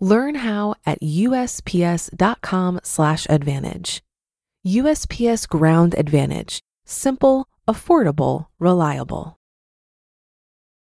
Learn how at usps.com/advantage. USPS Ground Advantage: simple, affordable, reliable.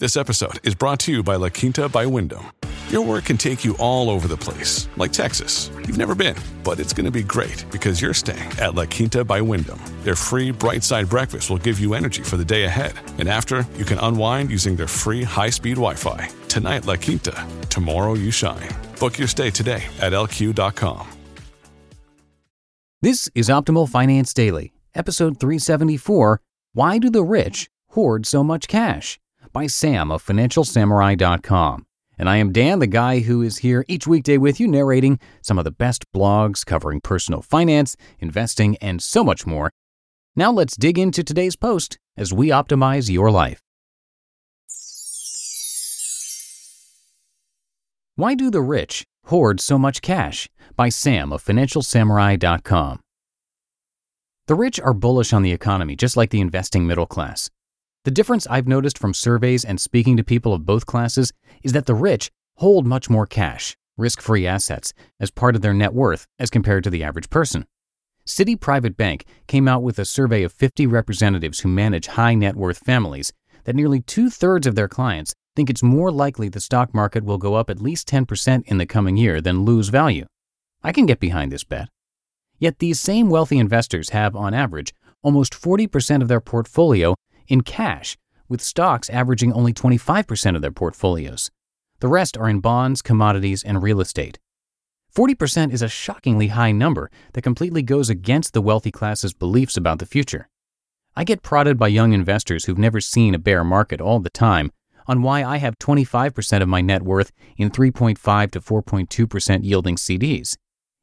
This episode is brought to you by La Quinta by Wyndham. Your work can take you all over the place, like Texas. You've never been, but it's going to be great because you're staying at La Quinta by Wyndham. Their free bright side breakfast will give you energy for the day ahead. And after, you can unwind using their free high speed Wi Fi. Tonight, La Quinta. Tomorrow, you shine. Book your stay today at lq.com. This is Optimal Finance Daily, episode 374 Why Do the Rich Hoard So Much Cash? by Sam of FinancialSamurai.com. And I am Dan, the guy who is here each weekday with you, narrating some of the best blogs covering personal finance, investing, and so much more. Now let's dig into today's post as we optimize your life. Why Do the Rich Hoard So Much Cash? by Sam of FinancialSamurai.com. The rich are bullish on the economy, just like the investing middle class. The difference I've noticed from surveys and speaking to people of both classes is that the rich hold much more cash, risk free assets, as part of their net worth as compared to the average person. Citi Private Bank came out with a survey of 50 representatives who manage high net worth families that nearly two thirds of their clients think it's more likely the stock market will go up at least 10% in the coming year than lose value. I can get behind this bet. Yet these same wealthy investors have, on average, almost 40% of their portfolio in cash, with stocks averaging only 25% of their portfolios. The rest are in bonds, commodities, and real estate. 40% is a shockingly high number that completely goes against the wealthy class's beliefs about the future. I get prodded by young investors who've never seen a bear market all the time on why I have 25% of my net worth in 3.5 to 4.2% yielding CDs.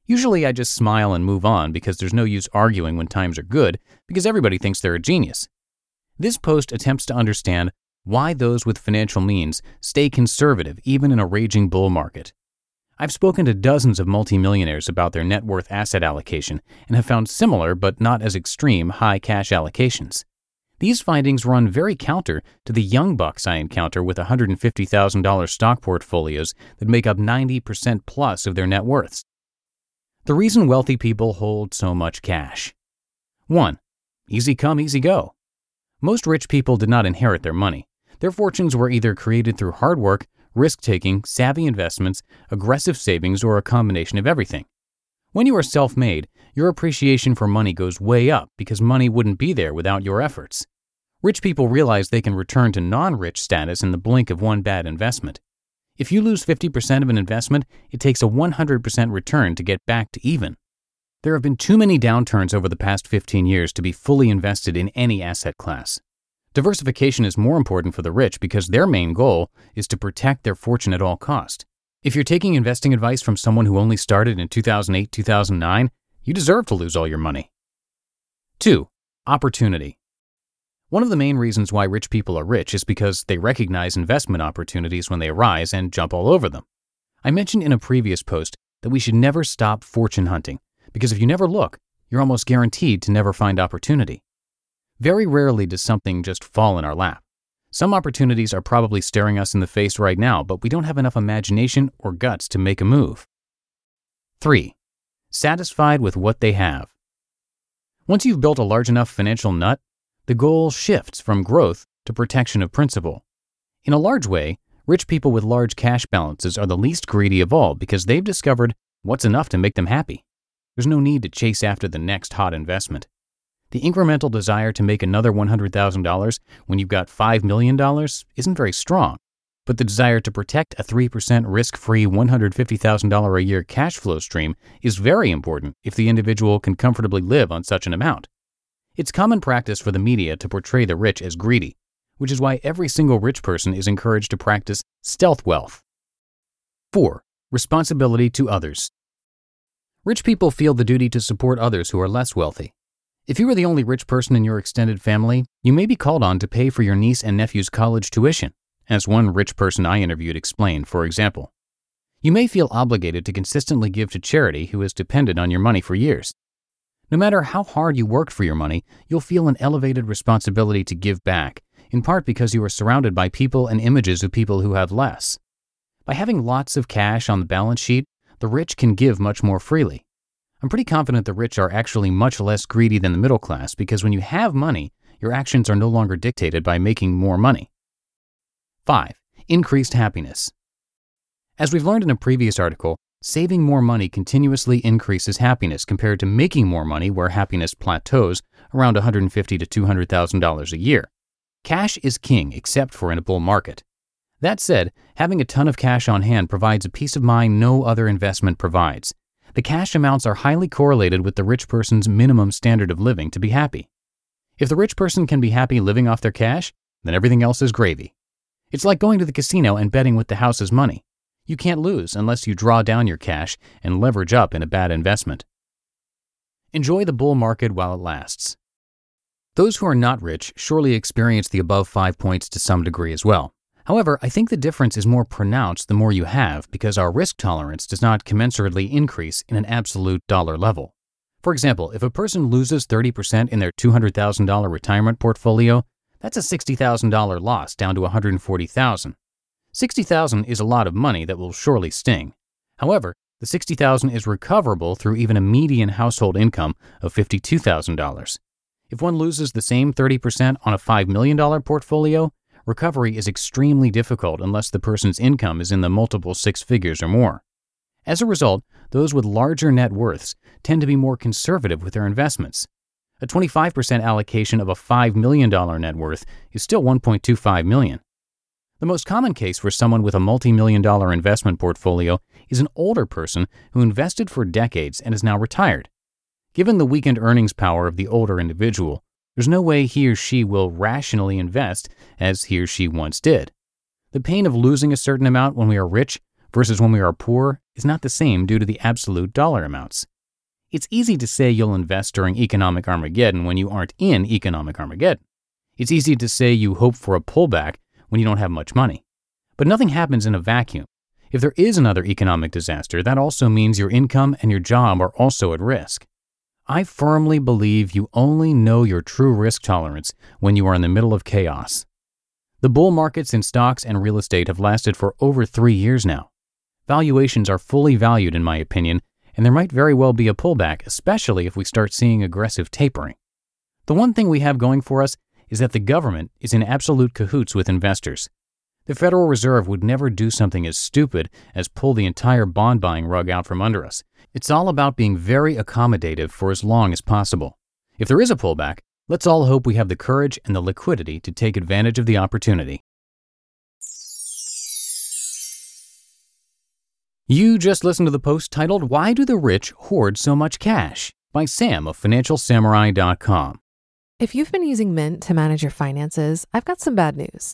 Usually I just smile and move on because there's no use arguing when times are good because everybody thinks they're a genius. This post attempts to understand why those with financial means stay conservative even in a raging bull market. I've spoken to dozens of multimillionaires about their net worth asset allocation and have found similar but not as extreme high cash allocations. These findings run very counter to the young bucks I encounter with $150,000 stock portfolios that make up 90% plus of their net worths. The reason wealthy people hold so much cash 1. Easy come, easy go. Most rich people did not inherit their money. Their fortunes were either created through hard work, risk taking, savvy investments, aggressive savings, or a combination of everything. When you are self made, your appreciation for money goes way up because money wouldn't be there without your efforts. Rich people realize they can return to non rich status in the blink of one bad investment. If you lose 50% of an investment, it takes a 100% return to get back to even. There have been too many downturns over the past 15 years to be fully invested in any asset class. Diversification is more important for the rich because their main goal is to protect their fortune at all cost. If you're taking investing advice from someone who only started in 2008 2009, you deserve to lose all your money. 2. Opportunity. One of the main reasons why rich people are rich is because they recognize investment opportunities when they arise and jump all over them. I mentioned in a previous post that we should never stop fortune hunting because if you never look, you're almost guaranteed to never find opportunity. Very rarely does something just fall in our lap. Some opportunities are probably staring us in the face right now, but we don't have enough imagination or guts to make a move. 3. Satisfied with what they have. Once you've built a large enough financial nut, the goal shifts from growth to protection of principal. In a large way, rich people with large cash balances are the least greedy of all because they've discovered what's enough to make them happy. There's no need to chase after the next hot investment. The incremental desire to make another $100,000 when you've got $5 million isn't very strong, but the desire to protect a 3% risk free $150,000 a year cash flow stream is very important if the individual can comfortably live on such an amount. It's common practice for the media to portray the rich as greedy, which is why every single rich person is encouraged to practice stealth wealth. 4. Responsibility to others. Rich people feel the duty to support others who are less wealthy. If you are the only rich person in your extended family, you may be called on to pay for your niece and nephew's college tuition, as one rich person I interviewed explained, for example. You may feel obligated to consistently give to charity who has depended on your money for years. No matter how hard you worked for your money, you'll feel an elevated responsibility to give back, in part because you are surrounded by people and images of people who have less. By having lots of cash on the balance sheet, the rich can give much more freely. I'm pretty confident the rich are actually much less greedy than the middle class because when you have money, your actions are no longer dictated by making more money. 5. Increased happiness. As we've learned in a previous article, saving more money continuously increases happiness compared to making more money where happiness plateaus around $150 to $200,000 a year. Cash is king except for in a bull market. That said, having a ton of cash on hand provides a peace of mind no other investment provides. The cash amounts are highly correlated with the rich person's minimum standard of living to be happy. If the rich person can be happy living off their cash, then everything else is gravy. It's like going to the casino and betting with the house's money. You can't lose unless you draw down your cash and leverage up in a bad investment. Enjoy the bull market while it lasts. Those who are not rich surely experience the above five points to some degree as well. However, I think the difference is more pronounced the more you have because our risk tolerance does not commensurately increase in an absolute dollar level. For example, if a person loses 30% in their $200,000 retirement portfolio, that's a $60,000 loss down to $140,000. 60,000 is a lot of money that will surely sting. However, the 60,000 is recoverable through even a median household income of $52,000. If one loses the same 30% on a $5 million portfolio, recovery is extremely difficult unless the person's income is in the multiple six figures or more. As a result, those with larger net worths tend to be more conservative with their investments. A 25% allocation of a $5 million net worth is still 1.25 million. The most common case for someone with a multi million dollar investment portfolio is an older person who invested for decades and is now retired. Given the weakened earnings power of the older individual, there's no way he or she will rationally invest as he or she once did. The pain of losing a certain amount when we are rich versus when we are poor is not the same due to the absolute dollar amounts. It's easy to say you'll invest during economic Armageddon when you aren't in economic Armageddon. It's easy to say you hope for a pullback when you don't have much money. But nothing happens in a vacuum. If there is another economic disaster, that also means your income and your job are also at risk. I firmly believe you only know your true risk tolerance when you are in the middle of chaos. The bull markets in stocks and real estate have lasted for over three years now. Valuations are fully valued, in my opinion, and there might very well be a pullback, especially if we start seeing aggressive tapering. The one thing we have going for us is that the government is in absolute cahoots with investors. The Federal Reserve would never do something as stupid as pull the entire bond buying rug out from under us. It's all about being very accommodative for as long as possible. If there is a pullback, let's all hope we have the courage and the liquidity to take advantage of the opportunity. You just listened to the post titled Why Do the Rich Hoard So Much Cash by Sam of FinancialSamurai.com. If you've been using Mint to manage your finances, I've got some bad news.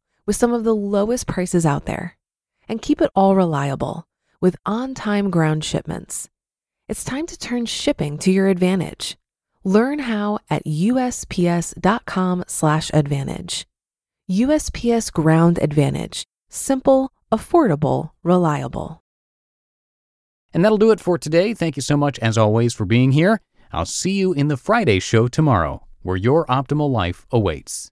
with some of the lowest prices out there. And keep it all reliable with on time ground shipments. It's time to turn shipping to your advantage. Learn how at USPS.com/advantage. USPS Ground Advantage: simple, affordable, reliable. And that'll do it for today. Thank you so much, as always, for being here. I'll see you in the Friday show tomorrow, where your optimal life awaits.